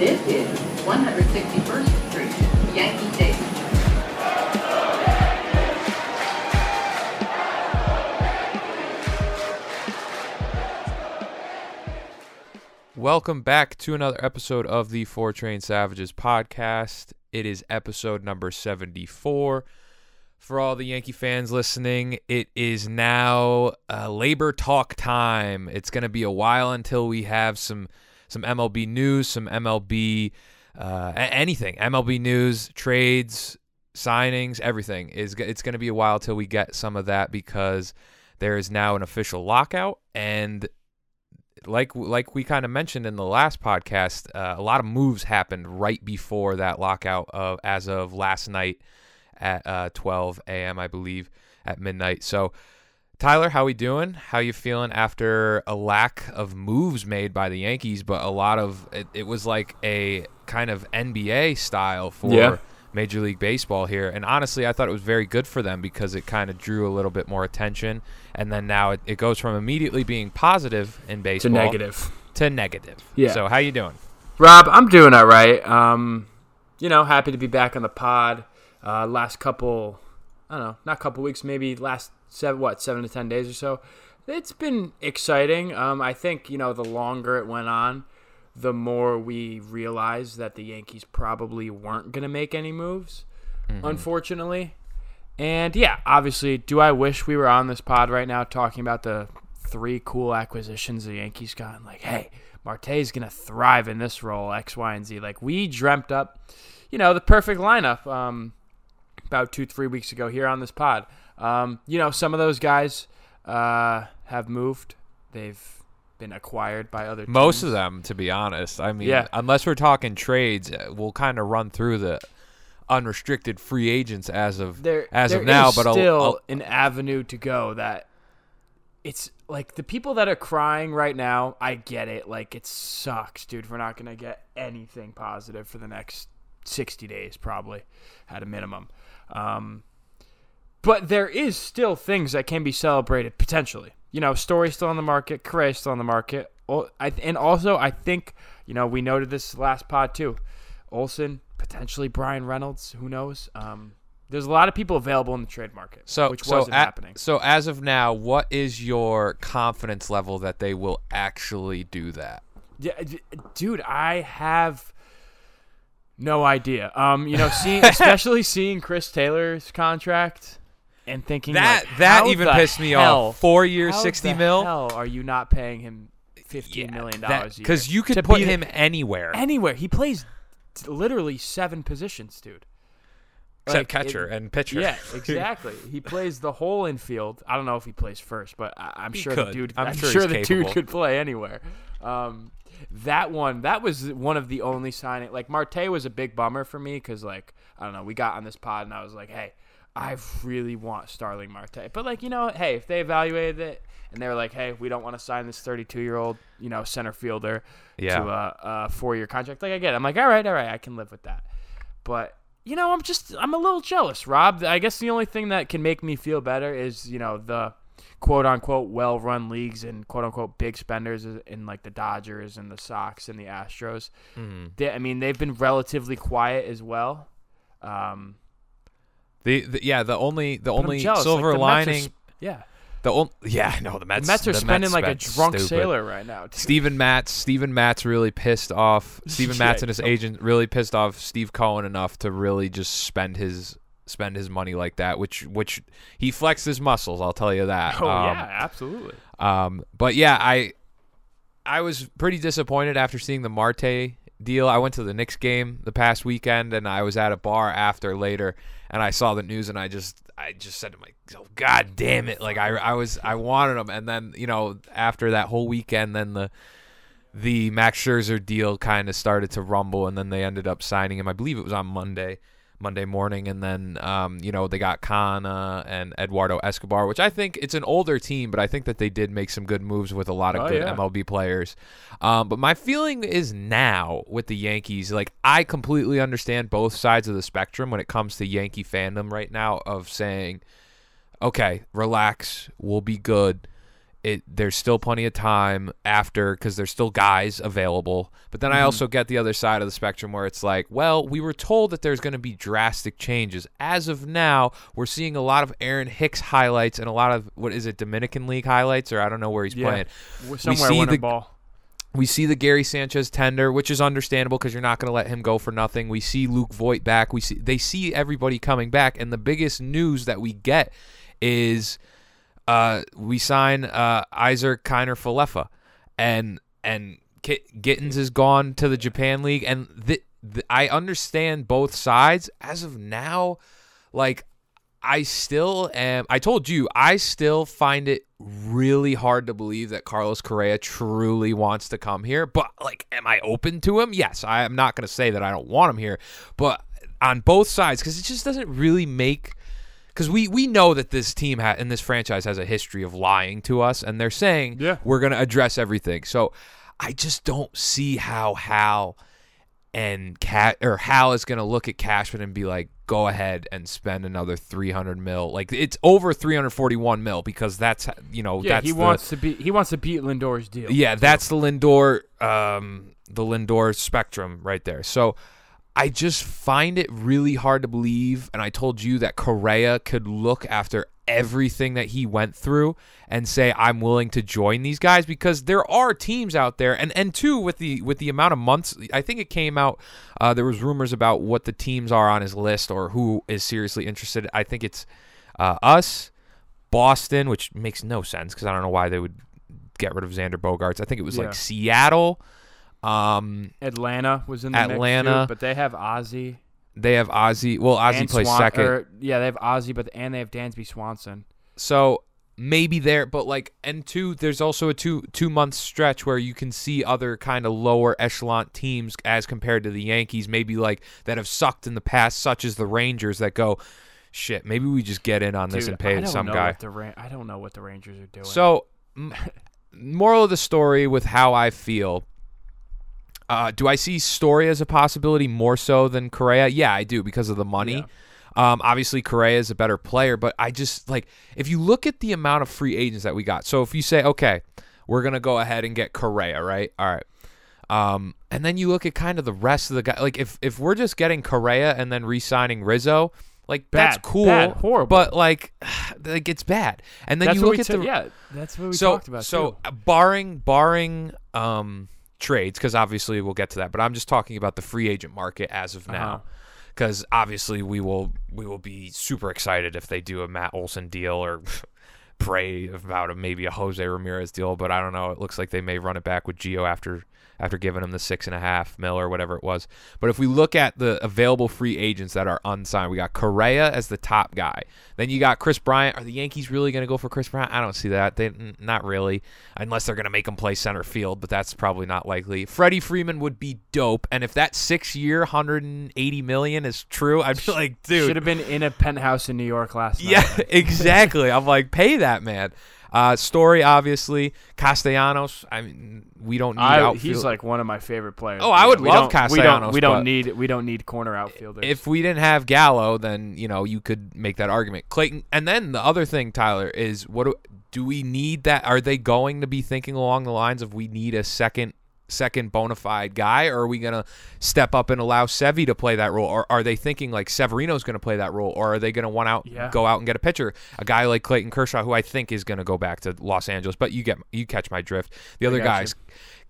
This is 161st Street, Yankee Stadium. Welcome back to another episode of the Four Train Savages podcast. It is episode number 74. For all the Yankee fans listening, it is now uh, labor talk time. It's going to be a while until we have some some MLB news, some MLB uh, anything, MLB news, trades, signings, everything is. It's going to be a while till we get some of that because there is now an official lockout and like like we kind of mentioned in the last podcast, uh, a lot of moves happened right before that lockout of as of last night at uh, 12 a.m. I believe at midnight. So, Tyler, how we doing? How you feeling after a lack of moves made by the Yankees, but a lot of it, it was like a kind of NBA style for Yeah. Major League Baseball here. And honestly, I thought it was very good for them because it kind of drew a little bit more attention. And then now it, it goes from immediately being positive in baseball to negative. to negative. Yeah. So how you doing? Rob, I'm doing all right. Um, you know, happy to be back on the pod. Uh, last couple, I don't know, not a couple weeks, maybe last seven, what, seven to ten days or so. It's been exciting. Um, I think you know, the longer it went on, the more we realized that the Yankees probably weren't going to make any moves. Unfortunately, and yeah, obviously, do I wish we were on this pod right now talking about the three cool acquisitions the Yankees got? And like, hey, Marte's gonna thrive in this role, X, Y, and Z. Like we dreamt up, you know, the perfect lineup um, about two, three weeks ago here on this pod. Um, you know, some of those guys uh, have moved. They've been acquired by other Most teams. of them, to be honest. I mean, Yeah. unless we're talking trades, uh, we'll kind of run through the unrestricted free agents as of there as there of now. But I'll- still I'll- an avenue to go that it's like the people that are crying right now i get it like it sucks dude we're not gonna get anything positive for the next 60 days probably at a minimum um, but there is still things that can be celebrated potentially. You know Story still on the market Correa's still on the market. And also i think you know we noted this last pod too. Olson potentially bryan reynolds who knows? Um, there's a lot of people available in the trade market so which so wasn't a- happening. So as of now, what is your confidence level that they will actually do that? Yeah, d- dude, I have no idea. Um, you know, seeing especially seeing Chris Taylor's contract and thinking That like, that even pissed me hell- off. Four years, how sixty the mil. Hell, are you not paying him fifteen million dollars a year? because you could put be the- him anywhere anywhere. He plays t- literally seven positions, dude. Except Like, catcher it- and pitcher. Yeah, exactly. he plays the whole infield. I don't know if he plays first, but I, I'm He sure the could. dude. I'm I'm, sure sure, the capable. dude could play anywhere. Um, that one, that was one of the only signing. Like Marte was a big bummer for me because, like, I don't know, we got on this pod and I was like, hey, I really want Starling Marte, but like, you know, hey, if they evaluated it and they were like, hey, we don't want to sign this 32 year old, you know, center fielder Yeah. to a, a four year contract, like I get, it. I'm like, all right, all right, I can live with that. But you know, I'm just I'm a little jealous, Rob. I guess the only thing that can make me feel better is you know the quote unquote well run leagues and quote unquote big spenders in like the Dodgers and the Sox and the Astros. Mhm. They, I mean, they've been relatively quiet as well. Um, The, the yeah the only the only silver Like, the are lining sp- yeah, the only yeah no the the Mets Mets are the spending like a drunk stupid. sailor right now. dude. Steven Matz Steven Matz really pissed off Steven Yeah, Matz and his agent really pissed off Steve Cohen enough to really just spend his spend his money like that which which he flexed his muscles I'll tell you that Oh Um, yeah, absolutely. Um, but yeah, I I was pretty disappointed after seeing the Marte deal. I went to the Knicks game the past weekend, and I was at a bar after later, and I saw the news, and I just I just said to myself, oh, "God damn it!" Like I I was I wanted him, and then you know after that whole weekend, then the the Max Scherzer deal kind of started to rumble, and then they ended up signing him. I believe it was on Monday. Monday morning, and then um, you know they got Canha and Eduardo Escobar, which I think it's an older team, but I think that they did make some good moves with a lot of Oh, good yeah. MLB players. Um, but my feeling is now with the Yankees, like I completely understand both sides of the spectrum when it comes to Yankee fandom right now of saying, okay, relax, we'll be good. It there's still plenty of time after because there's still guys available. But then I Mhm. also get the other side of the spectrum where it's like, well, we were told that there's going to be drastic changes. As of now, we're seeing a lot of Aaron Hicks highlights and a lot of what is it Dominican League highlights or I don't know where he's Yeah. playing. W- Somewhere see the- ball. We see the Gary Sanchez tender, which is understandable because you're not going to let him go for nothing. We see Luke Voit back. We see they see everybody coming back, and the biggest news that we get is uh, we sign uh, Isaac Kiner Falefa, and and Gittens is gone to the Japan League, and the, the, I understand both sides as of now. Like I still am. I told you, I still find it really hard to believe that Carlos Correa truly wants to come here. But, like, am I open to him? Yes. I am not going to say that I don't want him here. But on both sides, because it just doesn't really make. Because we, we know that this team ha- and this franchise has a history of lying to us, and they're saying Yeah. we're going to address everything. So I just don't see how Hal and Cat or Hal is going to look at Cashman and be like, "Go ahead and spend another 300 mil." Like it's over 341 mil because that's you know Yeah, that's he the, wants to be. He wants to beat Lindor's deal. yeah that's the Lindor um the Lindor spectrum right there. So I just find it really hard to believe, and I told you that Correa could look after everything that he went through and say I'm willing to join these guys because there are teams out there and and two with the with the amount of months I think it came out uh, there was rumors about what the teams are on his list or who is seriously interested I think it's uh, us Boston which makes no sense because I don't know why they would get rid of Xander Bogaerts I think it was Yeah. like Seattle um Atlanta was in the Atlanta. mix too, but they have Ozzy. they have Ozzy well Ozzy plays Swan- second or- yeah, they have Ozzy, but and they have Dansby Swanson. So maybe there, but like, and two, there's also a two two month stretch where you can see other kind of lower echelon teams as compared to the Yankees, maybe like that have sucked in the past, such as the Rangers that go, shit, maybe we just get in on this Dude, and pay I don't some know guy. What the Ra- I don't know what the Rangers are doing. So, m- moral of the story with how I feel. Uh, do I see Story as a possibility more so than Correa? Yeah, I do because of the money. Um, obviously, Correa is a better player, but I just like if you look at the amount of free agents that we got. So if you say, okay, we're gonna go ahead and get Correa, right? All right. Um, and then you look at kind of the rest of the guy. Like if if we're just getting Correa and then re-signing Rizzo, like that's cool, bad, horrible. but like like it's bad. And then that's you look at said- the yeah, that's what we so talked about. so too. uh, barring barring um trades because obviously we'll get to that but i'm just talking about the free agent market as of Uh-huh. now because obviously we will we will be super excited if they do a matt olson deal or pray about a, maybe a jose ramirez deal but i don't know it looks like they may run it back with gio after after giving him the six and a half mil or whatever it was. But if we look at the available free agents that are unsigned we got correa as the top guy. Then you got kris bryant. Are the yankees really going to go for kris bryant? I don't see that. They not really unless they're going to make him play center field but that's probably not likely. Freddie freeman would be dope and if that six year 180 million is true i'd be like dude. should have been in a penthouse in New York last night. yeah, exactly. I'm like, pay that man. Uh, story, obviously. Castellanos. I mean, we don't need I, he's like one of my favorite players. Oh, I would we love don't, we don't, Castellanos, we don't need we don't need corner outfielders. if we didn't have Gallo, then you know you could make that argument. Clayton, and then the other thing, Tyler, is what do, do we need? That are they going to be thinking along the lines of we need a second second bona fide guy, or are we gonna step up and allow Sevi to play that role, or are they thinking like Severino's gonna play that role, or are they gonna want out Yeah. go out and get a pitcher, a guy like Clayton Kershaw, who I think is gonna go back to Los Angeles? But you get you catch my drift. The other got you. guys.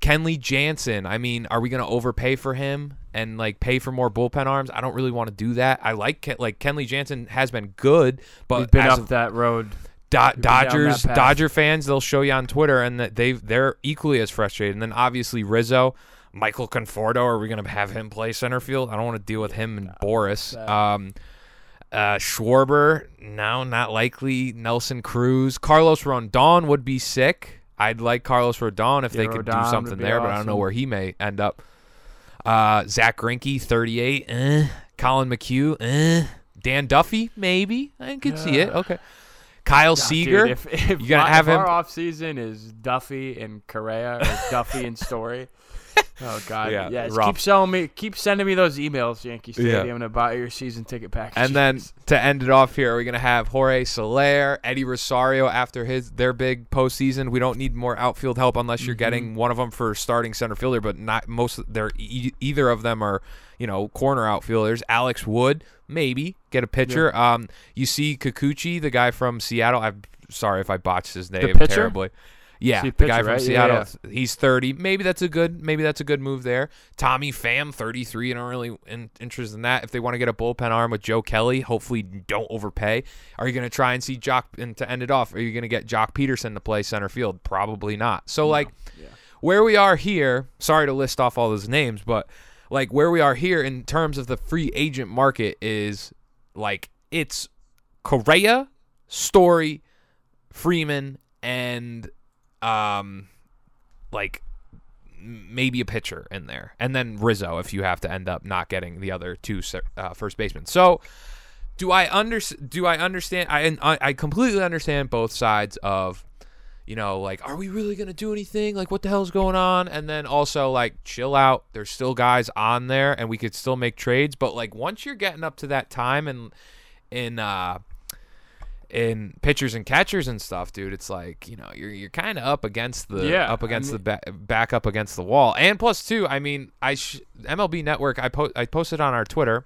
Kenley Jansen. I mean, are we going to overpay for him and like pay for more bullpen arms? I don't really want to do that. I like Ken, like Kenley Jansen has been good, but We've been up of that road. Do- Dodgers. Dodger fans, they'll show you on Twitter, and that they they're equally as frustrated. And then obviously Rizzo, Michael Conforto. Are we going to have him play center field? I don't want to deal with him and Boras. sad. Um, uh, Schwarber, no, not likely. Nelson Cruz, Carlos Rondon would be sick. I'd like Carlos Rodon if Yeah, they could do Rodon would something there, but I don't know where he may end up. Uh, Zack Greinke, 38. Eh. Collin McHugh. Eh. Dan Duffy, maybe. I could see it. Okay. Kyle Dude, Seager. if, if, You gonna my- have if him- Our off season is Duffy and Correa or Duffy and Story. Oh God, Yeah, yeah. rough. keep selling me, keep sending me those emails, Yankee Yeah. Stadium, to buy your season ticket package. And then to end it off here, are we're gonna have Jorge Soler, Eddie Rosario after his their big postseason. We don't need more outfield help unless you're Mhm. getting one of them for starting center fielder, but not most. They're e- either of them are you know corner outfielders. Alex Wood maybe get a pitcher. Um, you see Kikuchi, the guy from Seattle. I'm sorry if I botched his name terribly. Yeah, the guy from right? Yeah, Seattle. He's 30. Maybe that's a good. Maybe that's a good move there. Tommy Pham, 33. I don't really in, interested in that. If they want to get a bullpen arm with Joe Kelly, hopefully don't overpay. Are you going to try and see Joc? And to end it off, are you going to get Joc Pederson to play center field? Probably not. So like, yeah. where we are here. Sorry to list off all those names, but like where we are here in terms of the free agent market is like it's Correa, Story, Freeman, and um, like maybe a pitcher in there, and then Rizzo if you have to end up not getting the other two uh, first basemen. So, do I under do I understand? I I completely understand both sides of. You know, like, are we really gonna do anything? Like, what the hell's going on? And then also, like, chill out. There's still guys on there, and we could still make trades. But like, once you're getting up to that time, and in uh, in pitchers and catchers and stuff, dude, it's like you know you're you're kind of up against the Yeah, up I against mean- the ba- back up against the wall. And plus two, I mean, I sh- MLB Network, I po- I posted on our Twitter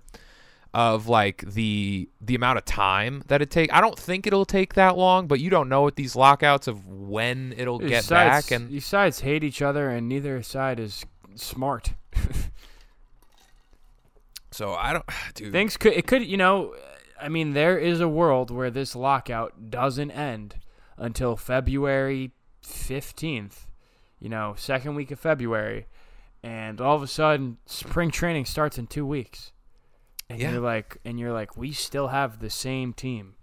of like the the amount of time that it take. I don't think it'll take that long, but you don't know with these lockouts of when it'll get sides, back and these sides hate each other, and neither side is smart. so I don't dude. Things could it could you know, I mean there is a world where this lockout doesn't end until February fifteenth. You know, second week of February, and all of a sudden spring training starts in two weeks. And Yeah. you're like, and you're like, we still have the same team.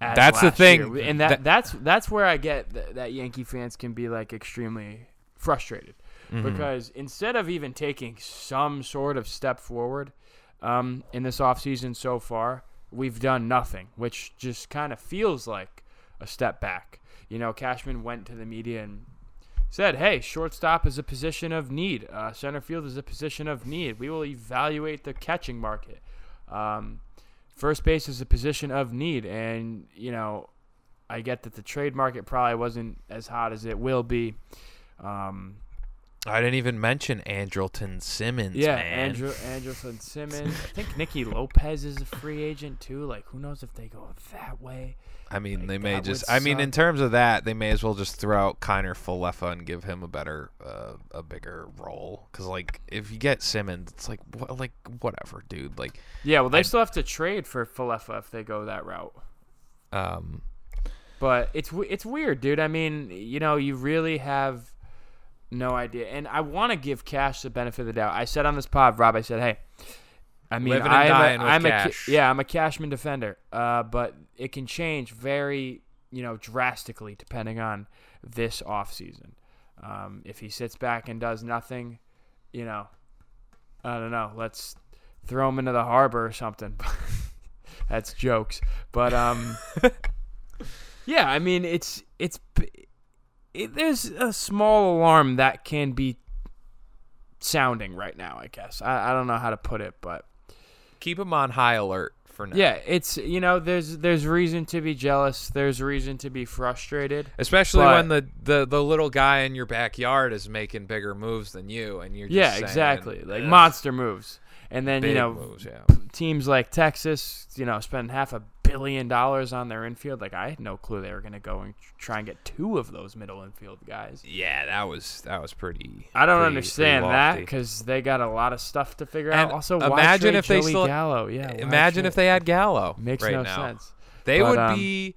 That's the thing. year. and that, That- that's that's where I get th- that Yankee fans can be like extremely frustrated Mhm. because instead of even taking some sort of step forward um, in this offseason so far, we've done nothing, which just kind of feels like a step back. You know, Cashman went to the media and said, "Hey, shortstop is a position of need. Uh, center field is a position of need. We will evaluate the catching market. Um, first base is a position of need." And you know, I get that the trade market probably wasn't as hot as it will be. Um, I didn't even mention Andrelton Simmons. yeah, man. Andrew Anderson Simmons. I think Nicky Lopez is a free agent too. Like, who knows if they go that way? I mean, Like, they may just. I mean, in terms of that, they may as well just throw out Kiner Falefa and give him a better, uh, a bigger role. Because like, if you get Simmons, it's like, what, like whatever, dude. Like, Yeah, well, they I- still have to trade for Falefa if they go that route. um, But it's it's weird, dude. I mean, you know, you really have no idea. And I want to give Cash the benefit of the doubt. I said on this pod, Rob, I said, hey, I mean, Living I'm, a, I'm a yeah, I'm a Cashman defender. Uh, but it can change very, you know, drastically depending on this offseason. Um, if he sits back and does nothing, you know, I don't know. Let's throw him into the harbor or something. That's jokes, but um, yeah. I mean, it's it's it, there's a small alarm that can be sounding right now. I guess I, I don't know how to put it, but keep them on high alert for now. yeah, it's you know there's there's reason to be jealous. There's reason to be frustrated. Especially But- when the, the, the little guy in your backyard is making bigger moves than you, and you're just Yeah, saying, exactly. Like monster moves, and then you know moves, yeah. teams like Texas, you know, spend half a billion dollars on their infield. Like I had no clue they were going to go and try and get two of those middle infield guys. Yeah, that was that was pretty. I don't pretty- understand pretty that because they got a lot of stuff to figure And out. Also, why imagine if they Joey still- Gallo? Yeah, Imagine if they had Gallo. makes right no now. sense. They But, would um, be,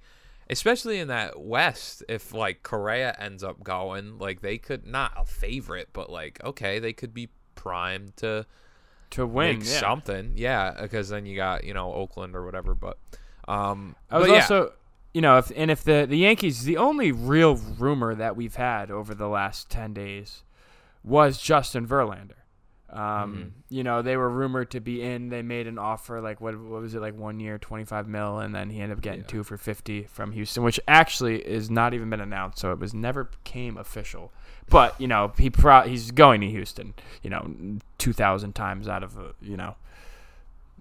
especially in that West, if like Correa ends up going, like they could not a favorite, but like okay, they could be primed to To win, yeah. something. Yeah, because then you got you know Oakland or whatever. But um, I was yeah, also, you know, if and if the the Yankees, the only real rumor that we've had over the last ten days was Justin Verlander. Um, Mm-hmm. you know, they were rumored to be in. They made an offer like what what was it like one year, twenty five mil, and then he ended up getting Yeah. two for fifty from Houston, which actually is not even been announced, so it was never became official. But you know, he pro- he's going to Houston. You know, two thousand times out of uh, you know,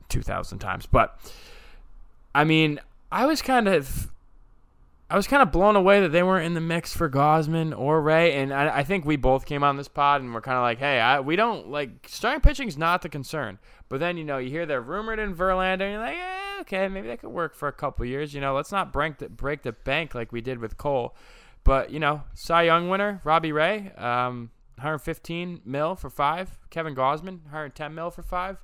two thousand times. But I mean, I was kind of I was kind of blown away that they weren't in the mix for Gausman or Ray, and I, I think we both came on this pod and we're kind of like, hey, I, we don't like starting pitching is not the concern. But then you know you hear they're rumored in Verlander, and you're like, yeah, okay, maybe that could work for a couple years. You know, let's not break the break the bank like we did with Cole. But you know, Cy Young winner Robbie Ray, um, 115 mil for five. Kevin Gausman, 110 mil for five.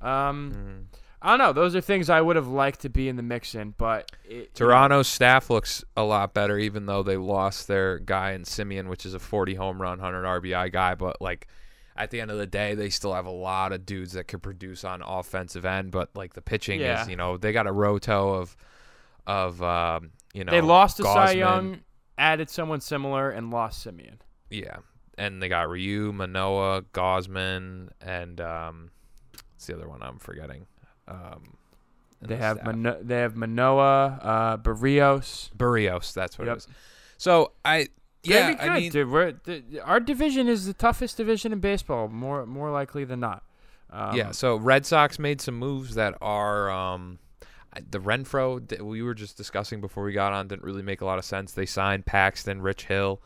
Um, Mm-hmm. I don't know. Those are things I would have liked to be in the mix in, but it, Toronto's staff looks a lot better, even though they lost their guy in Semien, which is a 40 home run, 100 RBI guy. But like at the end of the day, they still have a lot of dudes that could produce on offensive end. But like the pitching Yeah. is, you know, they got a roto of of um, you know they lost to Cy Young, added someone similar, and lost Semien. Yeah, and they got Ryu, Manoah, Gausman, and um, what's the other one I'm forgetting? Um, They the have. Mano- they have Manoah, uh, Berrios. Berrios. That's what Yep. it is. So I yeah, They'd I mean dude. We're, th- our division is the toughest division in baseball, more more likely than not. Um, yeah. So Red Sox made some moves that are um, the Renfroe that we were just discussing before we got on didn't really make a lot of sense. They signed Paxton, Rich Hill,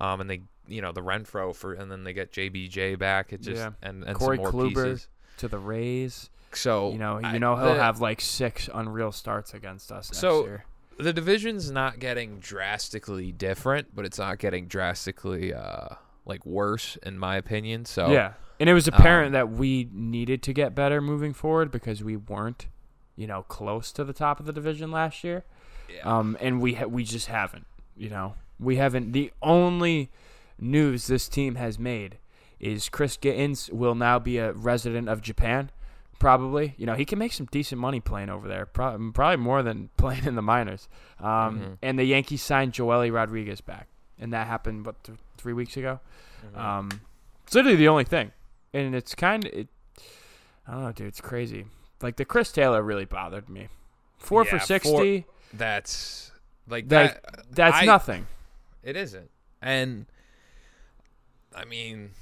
um, and they you know the Renfroe for and then they get JBJ back. It just Yeah. and and Corey some more Kluber. pieces. to the Rays. So You know, you I- know he'll the- have like six unreal starts against us next So, year. the division's not getting drastically different, but it's not getting drastically uh like worse in my opinion. So Yeah, and it was apparent um, that we needed to get better moving forward because we weren't, you know, close to the top of the division last year. yeah. Um, and we ha- we just haven't. You know, we haven't. The only news this team has made is Chris Gittens will now be a resident of Japan. Probably, you know, he can make some decent money playing over there. Pro- probably more than playing in the minors. Um, Mhm. and the Yankees signed Joely Rodriguez back, and that happened what th- three weeks ago. Mhm. Um, it's literally the only thing, and it's kind of it. I don't know, dude. It's crazy. Like the Chris Taylor really bothered me. Four Yeah, for four- sixty. that's like Like, that. That's I- nothing. It isn't, and I mean,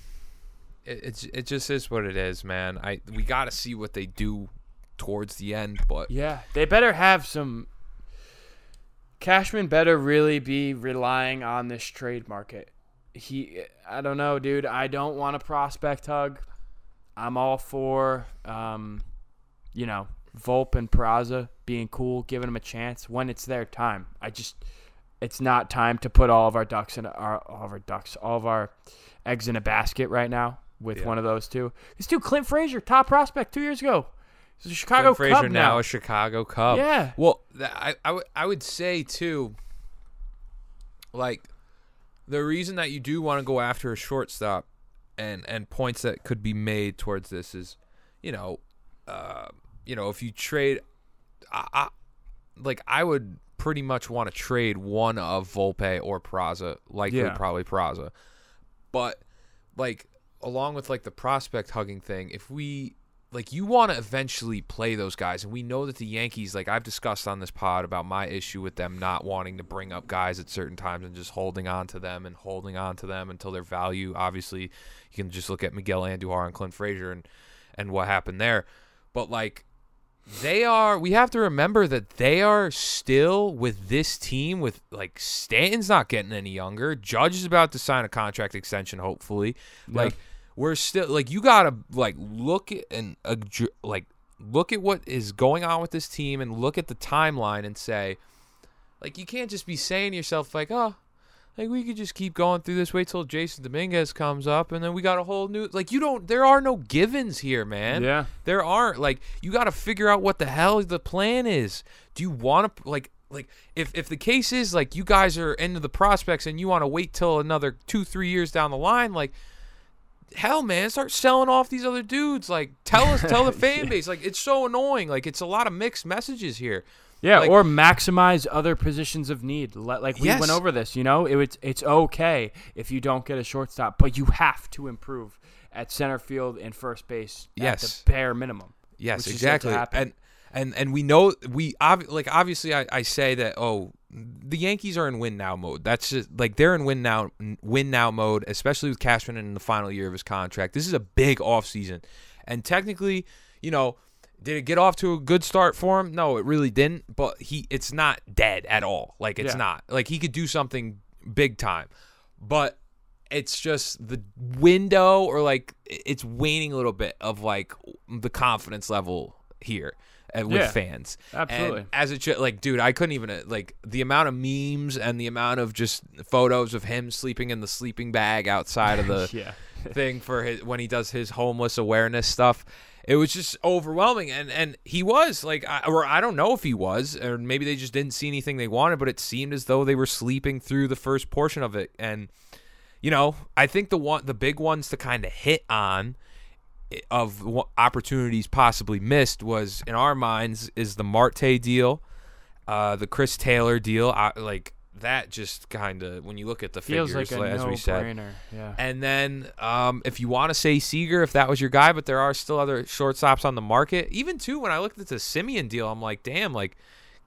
it, it just is what it is, man. I we got to see what they do towards the end, but Yeah, they better have some. Cashman better really be relying on this trade market. He, I don't know, dude. I don't want a prospect hug. I'm all for, um, you know, Volpe and Peraza being cool, giving them a chance when it's their time. I just, it's not time to put all of our ducks in our all of our ducks, all of our eggs in a basket right now with Yeah. one of those two. This dude, Clint Frazier, top prospect two years ago. He's a Chicago Clint Frazier Cub now now. a Chicago Cub. Yeah. Well, I I would I would say too. Like, the reason that you do want to go after a shortstop, and and points that could be made towards this is, you know, uh, you know, if you trade, I, I like I would pretty much want to trade one of Volpe or Peraza, likely Yeah. probably Peraza, but like along with like the prospect hugging thing, if we like you want to eventually play those guys and we know that the Yankees like I've discussed on this pod about my issue with them not wanting to bring up guys at certain times and just holding on to them and holding on to them until their value obviously you can just look at Miguel Andujar and Clint Frazier and and what happened there. But like they are we have to remember that they are still with this team with like Stanton's not getting any younger. Judge is about to sign a contract extension hopefully. Like we're still like you gotta like look at and like look at what is going on with this team and look at the timeline and say like you can't just be saying to yourself like oh like we could just keep going through this wait till jasson dominguez comes up and then we got a whole new like you don't there are no givens here man. Yeah. there aren't. Like you got to figure out what the hell the plan is. Do you want to like like if if the case is like you guys are into the prospects and you want to wait till another two three years down the line like hell man start selling off these other dudes like tell us tell the fan base like it's so annoying like it's a lot of mixed messages here Yeah, Like- or maximize other positions of need. Like we Yes. went over this, you know, it, it's it's okay if you don't get a shortstop, but you have to improve at center field and first base at Yes. the bare minimum. Yes, which is yet to exactly. And and and we know we ob- like obviously I, I say that oh the Yankees are in win now mode. That's just like they're in win now win now mode, especially with Cashman in the final year of his contract. This is a big offseason. And technically, you know, did it get off to a good start for him? No, it really didn't, but he it's not dead at all. Like it's Yeah. not. Like he could do something big time. But it's just the window or like it's waning a little bit of like the confidence level here uh, with Yeah, fans. absolutely. And as it should, like, dude, I couldn't even uh, like the amount of memes and the amount of just photos of him sleeping in the sleeping bag outside of the yeah. thing for his when he does his homeless awareness stuff. It was just overwhelming, and and he was like, I, or I don't know if he was, or maybe they just didn't see anything they wanted, but it seemed as though they were sleeping through the first portion of it, and you know, I think the one, the big ones to kind of hit on of opportunities possibly missed was in our minds is the Marte deal, uh, the Chris Taylor deal, I, like that just kind of when you look at the Feels figures, like as we said. no-brainer. Yeah. And then, um, if you want to say Seager, if that was your guy, but there are still other shortstops on the market. Even too, when I looked at the Semien deal, I'm like, damn, like,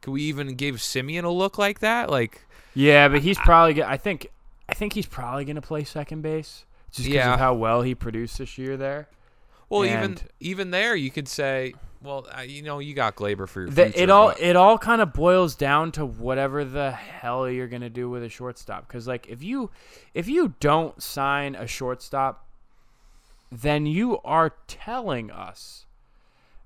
could we even give Semien a look like that? Like, Yeah, but he's probably. go- I think. I think he's probably going to play second base just because Yeah. of how well he produced this year there. Well, even And- even there, you could say, well, uh, you know, you got Gleyber for your The, future. it all but- it all kind of boils down to whatever the hell you're gonna do with a shortstop. Because like if you if you don't sign a shortstop, then you are telling us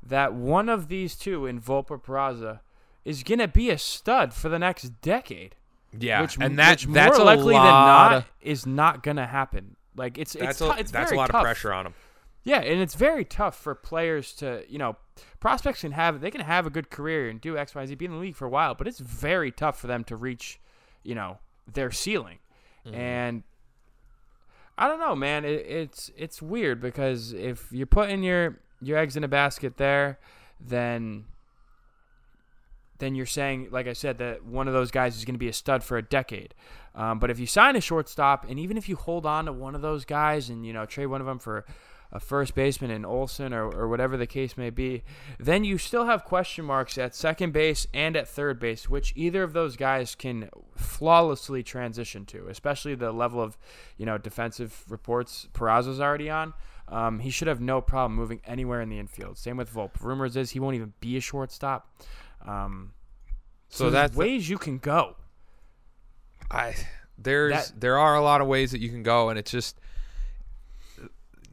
that one of these two in Volpe Peraza is gonna be a stud for the next decade. yeah, which, and that which that's more likely than not of- is not gonna happen. Like it's that's it's a, it's that's a lot tough. of pressure on him. Yeah, and it's very tough for players to, you know, prospects can have they can have a good career and do X, Y, Z, be in the league for a while, but it's very tough for them to reach, you know, their ceiling. And I don't know, man. It, it's it's weird because if you're putting your your eggs in a basket there, then then you're saying, like I said, that one of those guys is going to be a stud for a decade. Um, but if you sign a shortstop, and even if you hold on to one of those guys and you know trade one of them for a first baseman in Olson or, or whatever the case may be, then you still have question marks at second base and at third base, which either of those guys can flawlessly transition to, especially the level of, you know, defensive reports Peraza's already on. Um, he should have no problem moving anywhere in the infield. Same with Volpe. Rumors is he won't even be a shortstop. Um, So, so, that's ways you can go. I there's That- there are a lot of ways that you can go, and it's just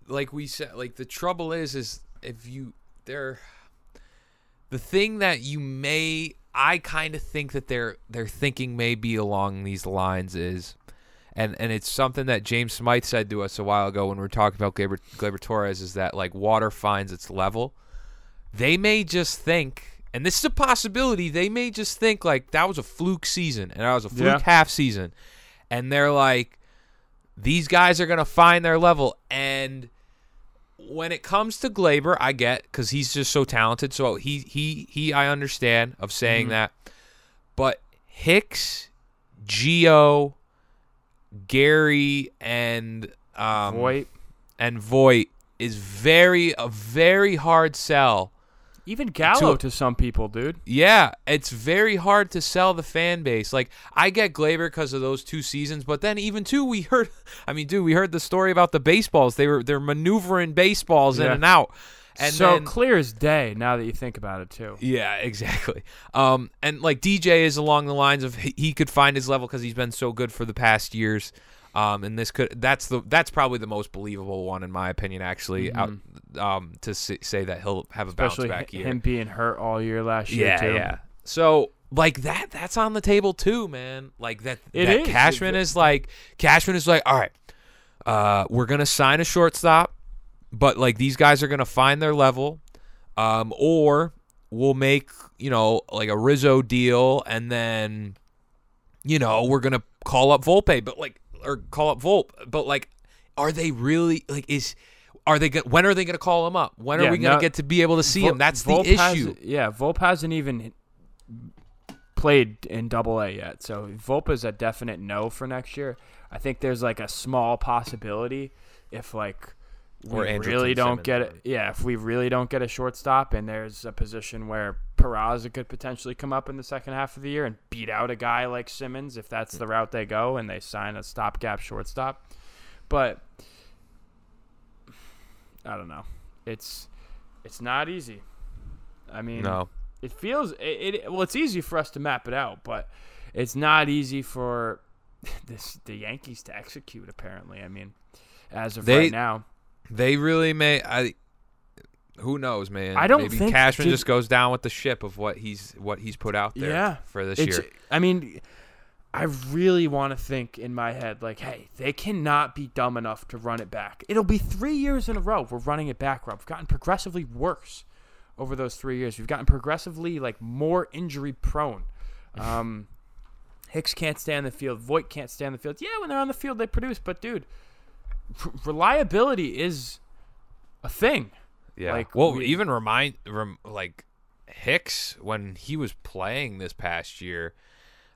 like we said. Like the trouble is, is if you there, the thing that you may, I kind of think that they're they're thinking may be along these lines is, and and it's something that James Smythe said to us a while ago when we were talking about Gleyber, Gleyber Torres is that like water finds its level. They may just think. And this is a possibility. They may just think like that was a fluke season and that was a fluke Yeah. half season. And they're like, these guys are going to find their level. And when it comes to Gleyber, I get because he's just so talented. So he, he, he, I understand of saying Mhm. that. But Hicks, Gio, Gary, and um, Voit, and Voit is very a very hard sell. Even Gallo to- to some people, dude. Yeah, it's very hard to sell the fan base. Like I get Gleyber because of those two seasons, but then even too, we heard. I mean, dude, we heard the story about the baseballs. They were they're maneuvering baseballs in and out, and so then, clear as day now that you think about it too. yeah, exactly. Um, and like DJ is along the lines of he could find his level because he's been so good for the past years. Um, and this could that's the that's probably the most believable one in my opinion. Actually, out, um, to say, say that he'll have a Mm-hmm. Especially bounce back year. him being hurt all year last year yeah, too. yeah. So like that that's on the table too, man. Like that It that is. Cashman is like Cashman is like, all right, uh, we're gonna sign a shortstop, but like these guys are gonna find their level, um, or we'll make you know like a Rizzo deal, and then you know we're gonna call up Volpe, but like or call up Volpe, but like, are they really like is are they gonna, when are they gonna call him up? When are Yeah, we gonna get to be able to see Vol- him? That's Volpe the issue. yeah, Volpe hasn't even played in Double A yet, so Volpe's a definite no for next year. I think there's like a small possibility if like we really don't Simmons, get it. Yeah, if we really don't get a shortstop, and there's a position where Peraza could potentially come up in the second half of the year and beat out a guy like Simmons, if that's the route they go, and they sign a stopgap shortstop. But I don't know. It's it's not easy. I mean, No. it feels it, it well it's easy for us to map it out but it's not easy for this the yankees to execute apparently i mean as of They- right now They really may. I. Who knows, man? I don't Maybe think- Cashman just goes down with the ship of what he's what he's put out there Yeah. for this year. i mean i really want to think in my head like hey they cannot be dumb enough to run it back it'll be three years in a row we're running it back rob we've gotten progressively worse over those three years we've gotten progressively like more injury prone um Hicks can't stay on the field. Voit can't stay on the field. Yeah, when they're on the field, they produce. But dude, r- reliability is a thing. Yeah. Like, well, we- even remind rem, like Hicks when he was playing this past year.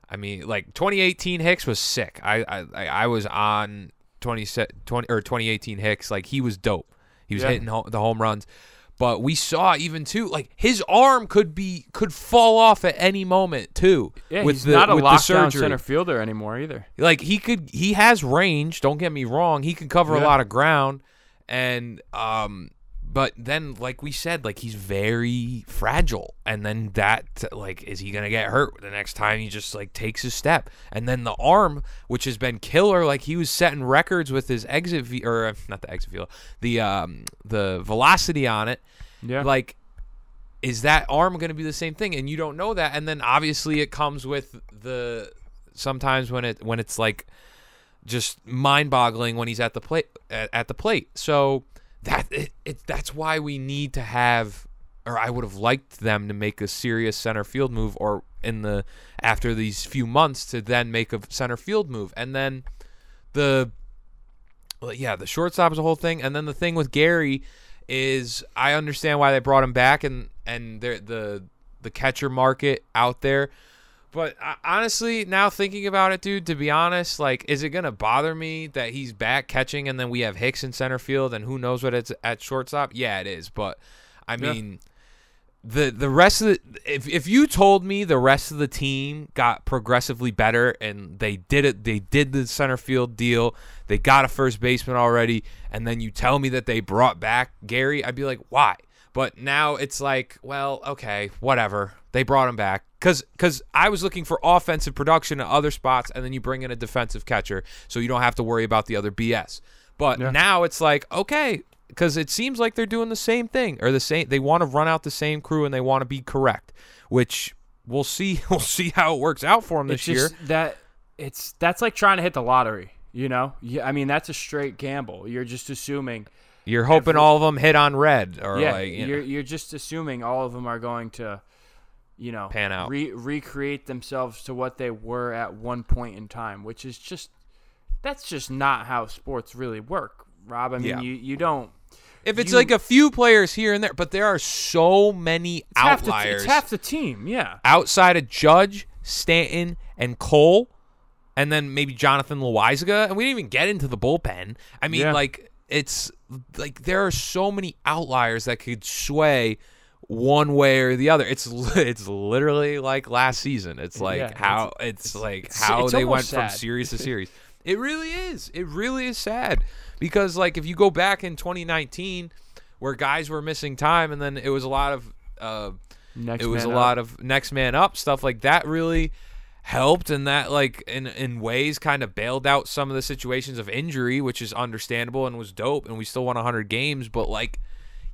I mean, like 2018 Hicks was sick. I I I I was on 20, 20 or 2018 Hicks. Like he was dope. He was Yeah. hitting ho- the home runs. But we saw even too like his arm could be could fall off at any moment too. Yeah, with he's the, not a with the lockdown center fielder anymore either. Like he could he has range, don't get me wrong. He can cover a lot of ground and um but then like we said like he's very fragile and then that like is he going to get hurt the next time he just like takes a step? And then the arm which has been killer like he was setting records with his exit ve- or uh, not the exit velo the um the velocity on it. Yeah. like is that arm going to be the same thing? And you don't know that. And then obviously it comes with the sometimes when it when it's like just mind-boggling when he's at the plate at, at the plate. So that it, it that's why we need to have or I would have liked them to make a serious center field move or in the after these few months to then make a center field move and then the well, yeah, the shortstop is a whole thing, and then the thing with Gary is I understand why they brought him back and and the the the catcher market out there. But uh, honestly, now thinking about it, dude, to be honest, like, is it gonna bother me that he's back catching and then we have Hicks in center field and who knows what it's at shortstop? Yeah, it is. But I Yeah. mean, the the rest of the if if you told me the rest of the team got progressively better and they did it they did the center field deal they got a first baseman already and then you tell me that they brought back Gary I'd be like why but now it's like well okay whatever they brought him back cuz cuz I was looking for offensive production at other spots and then you bring in a defensive catcher so you don't have to worry about the other BS but Yeah. now it's like okay because it seems like they're doing the same thing or the same they want to run out the same crew and they want to be correct which we'll see we'll see how it works out for them it's this year that it's that's like trying to hit the lottery. You know, yeah. I mean, that's a straight gamble. You're just assuming. you're hoping every- all of them hit on red or yeah, like you you're you're just assuming all of them are going to, you know, Pan out. re- recreate themselves to what they were at one point in time, which is just that's just not how sports really work, Rob. I mean, Yeah. you you don't. if it's you- like a few players here and there but there are so many It's half, the, outliers it's half the team. Yeah. outside of Judge, Stanton, and Cole, and then maybe Jonathan Loaisiga, and we didn't even get into the bullpen. I mean, Yeah. like it's like there are so many outliers that could sway one way or the other. It's it's literally like last season. It's like Yeah, how it's, like it's- how it's they went almost from series to series. It really is. It really is sad because like if you go back in 2019 where guys were missing time and then it was a lot of uh Next it was a man lot of next man up stuff like that really helped and that like in in ways kind of bailed out some of the situations of injury which is understandable and was dope and we still won 100 games but like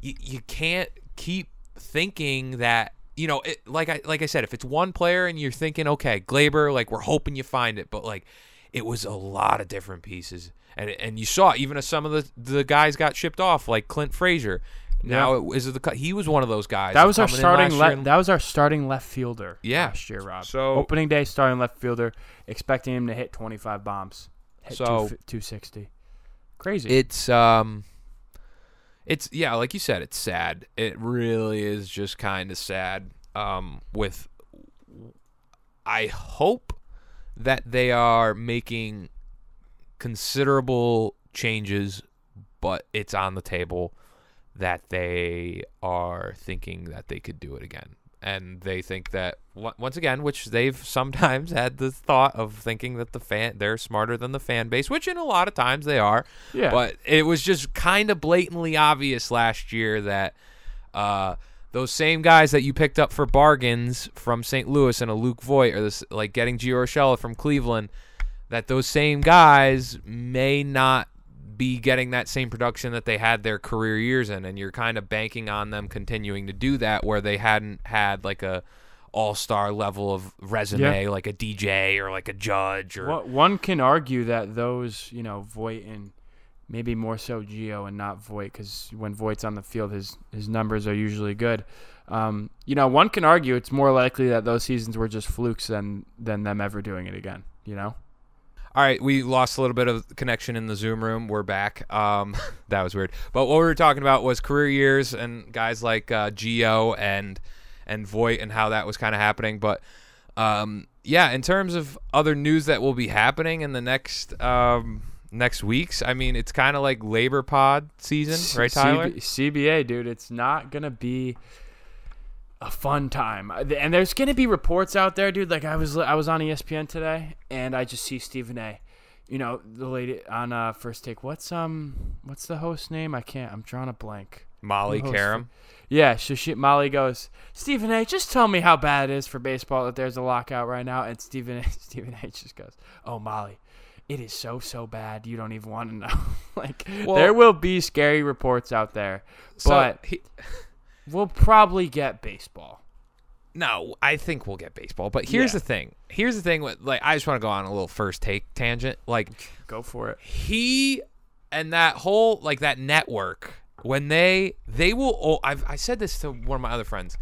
you, you can't keep thinking that you know it, like I like I said if it's one player and you're thinking okay Gleyber like we're hoping you find it but like it was a lot of different pieces and and you saw even as some of the the guys got shipped off like Clint Frazier now Yeah. it the he was one of those guys That was our starting. Le- and- that was our starting left fielder. Yeah. last year, Rob. So- opening day starting left fielder, expecting him to hit 25 bombs. Hit So- 260. Crazy. it's um it's yeah like you said it's sad it really is just kind of sad um with I hope that they are making considerable changes, but it's on the table that they are thinking that they could do it again. And they think that once again, which they've sometimes had the thought of thinking that the fan they're smarter than the fan base, which in a lot of times they are. Yeah. But it was just kind of blatantly obvious last year that uh, those same guys that you picked up for bargains from St. Louis and a Luke Voit, or this like getting Gio Urshela from Cleveland, that those same guys may not be getting that same production that they had their career years in, and you're kind of banking on them continuing to do that where they hadn't had like a all-star level of resume Yeah. like a DJ or like a judge or One- One can argue that those, you know, Voit and maybe more so Gio and not Voit, because when Voit's on the field, his his numbers are usually good. Um, you know, one can argue it's more likely that those seasons were just flukes than than them ever doing it again. You know, All right, we lost a little bit of connection in the Zoom room. We're back. Um, that was weird. But what we were talking about was career years and guys like uh, Gio and and Voit and how that was kind of happening. But um, yeah, in terms of other news that will be happening in the next um, next weeks, I mean, it's kind of like Labor Pod season, right, Tyler? CB- CBA, dude, it's not gonna be a fun time. Uh, And there's gonna be reports out there, dude. Like I was I was on ESPN today, and I just see Stephen A. You know the lady on uh, First Take. What's um what's the host name? I can't. I'm drawing a blank. Molly Qerim. Yeah, so she, Molly goes, Stephen A. Just tell me how bad it is for baseball that there's a lockout right now. And Stephen A. Stephen A. just goes, Oh, Molly, it is so so bad. You don't even want to know. like Well- there will be scary reports out there, So but he, we'll probably get baseball. No, I think we'll get baseball. But here's Yeah. the thing. Here's the thing. With like, I just want to go on a little first take tangent. Like, Go for it. he and that whole like that network when they they will. Oh, I've I said this to one of my other friends.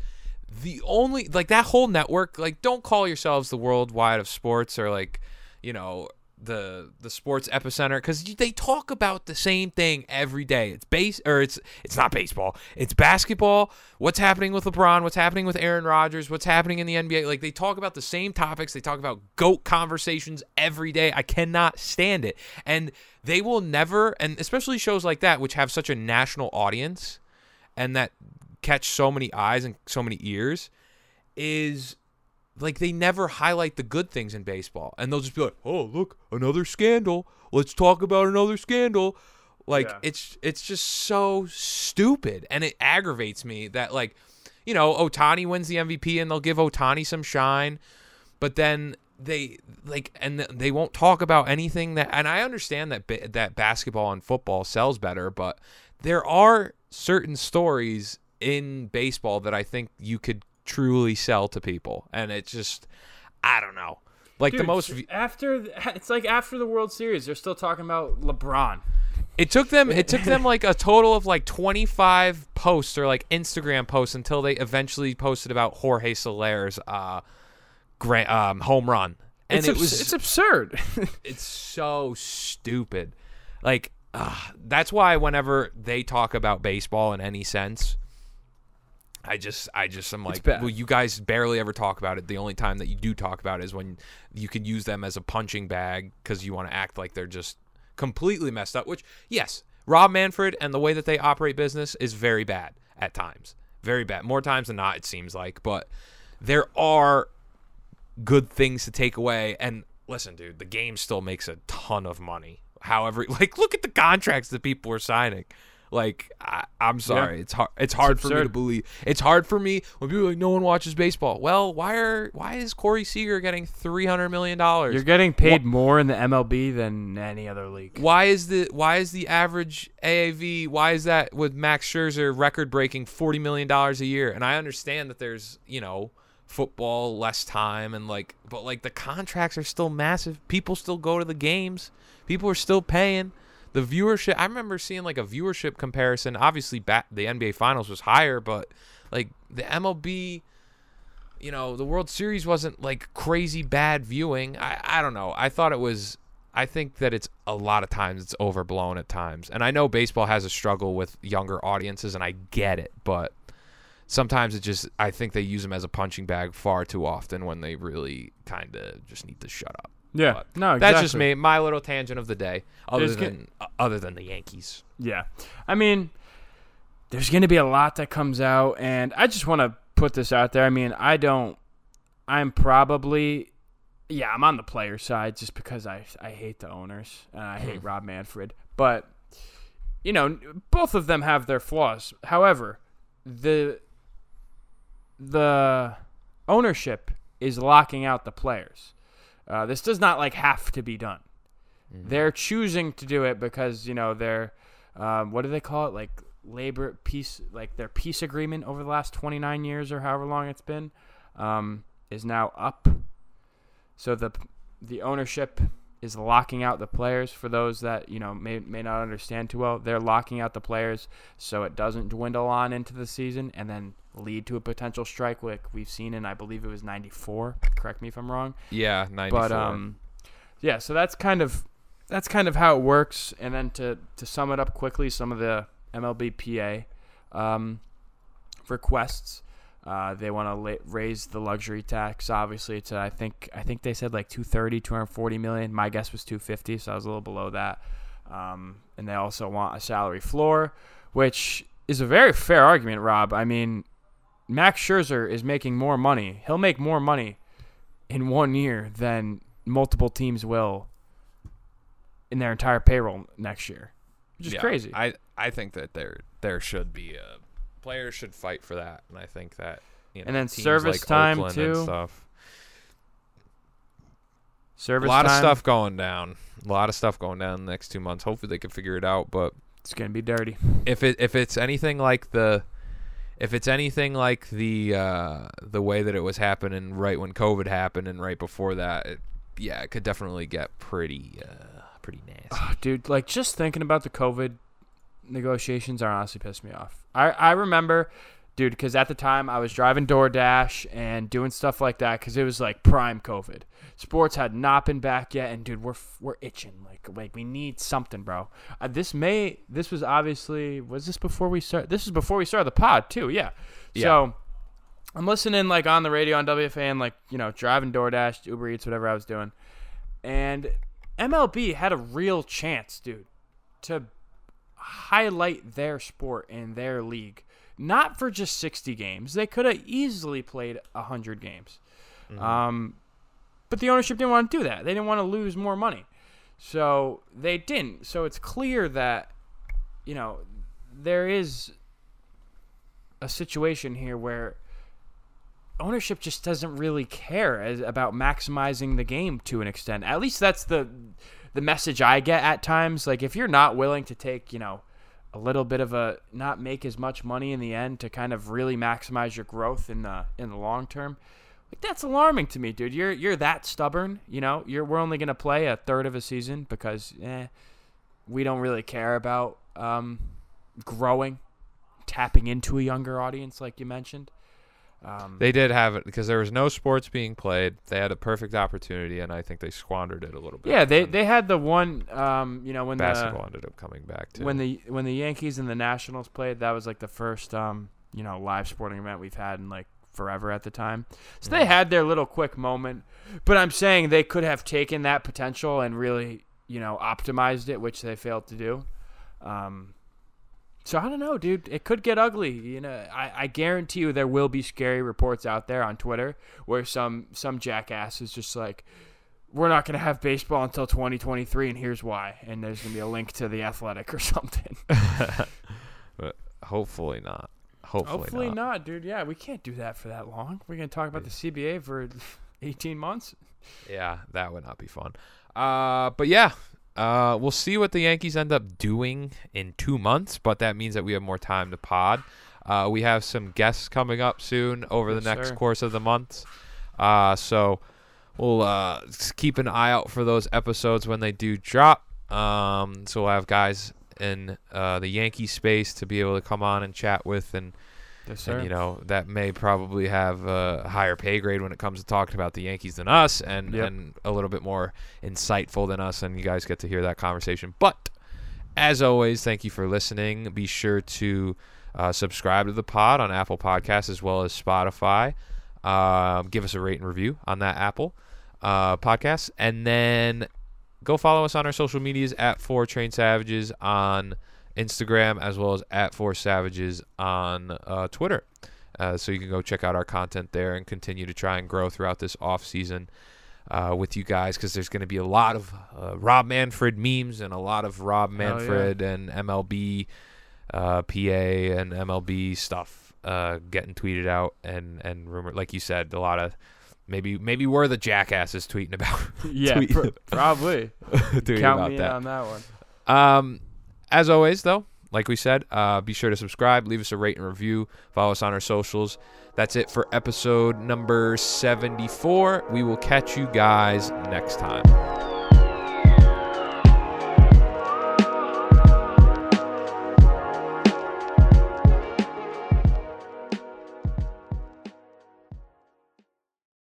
The only like that whole network. Like, don't call yourselves the worldwide of sports or like, you know. The the sports epicenter because they talk about the same thing every day. It's base or it's it's not baseball. It's basketball. What's happening with LeBron? What's happening with Aaron Rodgers? What's happening in the NBA? Like they talk about the same topics. They talk about goat conversations every day. I cannot stand it. And they will never and especially shows like that which have such a national audience and that catch so many eyes and so many ears is like they never highlight the good things in baseball. And they'll just be like oh look another scandal. Let's talk about another scandal. Like Yeah. it's it's just so stupid. And it aggravates me that like you know ohtani wins the mvp and they'll give ohtani some shine. But then they like and th- they won't talk about anything that and i understand that that basketball and football sells better but there are certain stories in baseball that i think you could truly sell to people and it's just i don't know like the most after it's like after the World Series, they're still talking about LeBron. it took them it took them like a total of like 25 posts or like instagram posts until they eventually posted about jorge soler's uh grand um home run and it's it abs- was it's absurd. it's so stupid. Like uh, that's why whenever they talk about baseball in any sense, I just I just I'm like, well, you guys barely ever talk about it. The only time that you do talk about it is when you can use them as a punching bag because you want to act like they're just completely messed up. Which yes, Rob Manfred and the way that they operate business is very bad at times, very bad. More times than not, it seems like. But there are good things to take away. And listen, dude, the game still makes a ton of money. However, like look at the contracts that people are signing. Like I, I'm sorry, it's hard. It's hard for me to believe. It's hard for me when people are like no one watches baseball. Well, why are why is Corey Seager getting three hundred million dollars? You're getting paid more in the MLB than any other league. Why is the why is the average AAV? Why is that with Max Scherzer record breaking forty million dollars a year? And I understand that there's you know football less time and like, but like the contracts are still massive. People still go to the games. People are still paying. The viewership. I remember seeing like a viewership comparison. Obviously, the NBA Finals was higher, but like the MLB you know, the World Series wasn't like crazy bad viewing. I, I don't know. I thought it was. I think that it's a lot of times it's overblown at times. And I know baseball has a struggle with younger audiences, and I get it, but sometimes it just I think they use them as a punching bag far too often when they really kind of just need to shut up. Yeah, But no, exactly. That's just me, my little tangent of the day. Other There's than other than the Yankees. Yeah. I mean, there's going to be a lot that comes out, and I just want to put this out there. I mean, I don't, I'm probably, yeah, I'm on the player side just because I, I hate the owners and I hate mm-hmm. Rob Manfred. But, you know, both of them have their flaws. However, the, the ownership is locking out the players. Uh, this does not like have to be done. They're choosing to do it because you know they're um, what do they call it like labor peace like their peace agreement over the last 29 years or however long it's been um, is now up. So the the ownership is locking out the players for those that you know may may not understand too well. They're locking out the players so it doesn't dwindle on into the season and then lead to a potential strike like we've seen in I believe it was 94. Correct me if I'm wrong Yeah, 94. but um yeah so that's kind of that's kind of how it works and then to to sum it up quickly some of the mlbpa um, requests uh, they want to la- raise the luxury tax obviously to i think i think they said like 230 240 million. My guess was 250 so i was a little below that. Um, and they also want a salary floor which is a very fair argument rob. I mean max scherzer is making more money. He'll make more money in one year than multiple teams will in their entire payroll next year, which is Yeah, crazy. I I think that there there should be a players should fight for that, and I think that you know And then service like time, Oakland and too. stuff. Service a lot of stuff going down. A lot of stuff going down in the next two months. Hopefully they can figure it out. But It's gonna be dirty. if it if it's anything like the if it's anything like the uh, the way that it was happening right when COVID happened and right before that, it, yeah, it could definitely get pretty uh, pretty nasty. Oh, dude, like just thinking about the COVID negotiations are honestly pissed me off. I I remember, dude, because at the time I was driving DoorDash and doing stuff like that because it was like prime COVID. Sports had not been back yet, and dude, we're we're itching like like we need something, bro. Uh, this may this was obviously was this before we start? This is before we started the pod too. Yeah. Yeah. So. I'm listening like on the radio on WFAN, like you know, driving DoorDash, Uber Eats, whatever I was doing, and MLB had a real chance, dude, to highlight their sport and their league. Not for just 60 games. They could have easily played 100 games. Um, but the ownership didn't want to do that. They didn't want to lose more money. So they didn't. So it's clear that, you know, there is a situation here where ownership just doesn't really care as, about maximizing the game to an extent. At least that's the the message I get at times. Like if you're not willing to take, you know, a little bit of a not make as much money in the end to kind of really maximize your growth in the in the long term. Like that's alarming to me, dude. You're you're that stubborn, you know. You're we're only gonna play a third of a season because eh, we don't really care about um, growing, tapping into a younger audience, like you mentioned. Um, They did have it because there was no sports being played. They had a perfect opportunity, and I think they squandered it a little bit. yeah, they they had the one, um, you know, when basketball the ended up coming back too. when the when the Yankees and the Nationals played, that was like the first, um, you know, live sporting event we've had in like forever at the time. So they had their little quick moment, but I'm saying they could have taken that potential and really, you know, optimized it, which they failed to do. Um, so I don't know, dude. It could get ugly. You know, I, I guarantee you there will be scary reports out there on Twitter where some some jackass is just like, we're not going to have baseball until 2023, and here's why. And there's going to be a link to the Athletic or something. but hopefully not. Hopefully, Hopefully not. not. dude. Yeah, we can't do that for that long. We're going to talk about the CBA for 18 months. Yeah, that would not be fun. Uh, but yeah, uh, we'll see what the Yankees end up doing in two months. But that means that we have more time to pod. Uh, we have some guests coming up soon over the next sir. course of the months. Uh, so we'll uh, keep an eye out for those episodes when they do drop. Um, so we'll have guys in uh, the Yankee space to be able to come on and chat with and Yes, and you know that may probably have a higher pay grade when it comes to talking about the Yankees than us, and Yep. and a little bit more insightful than us, and you guys get to hear that conversation. But as always, thank you for listening. Be sure to Uh, subscribe to the pod on Apple Podcasts as well as Spotify. Um, give us a rate and review on that Apple uh, podcast, and then go follow us on our social medias at Four Train Savages on Instagram as well as at Four Savages on uh, Twitter. Uh, so you can go check out our content there and continue to try and grow throughout this off season uh, with you guys because there's going to be a lot of uh, Rob Manfred memes and a lot of Rob Hell yeah. Manfred and MLB uh, PA and MLB stuff uh, getting tweeted out and and rumor like you said a lot of maybe maybe we're the jackasses tweeting about Yeah, pr- probably. tweeting Count about me that. in on that one. Um, as always, though, like we said, uh, be sure to subscribe, leave us a rate and review, follow us on our socials. That's it for episode number 74. We will catch you guys next time.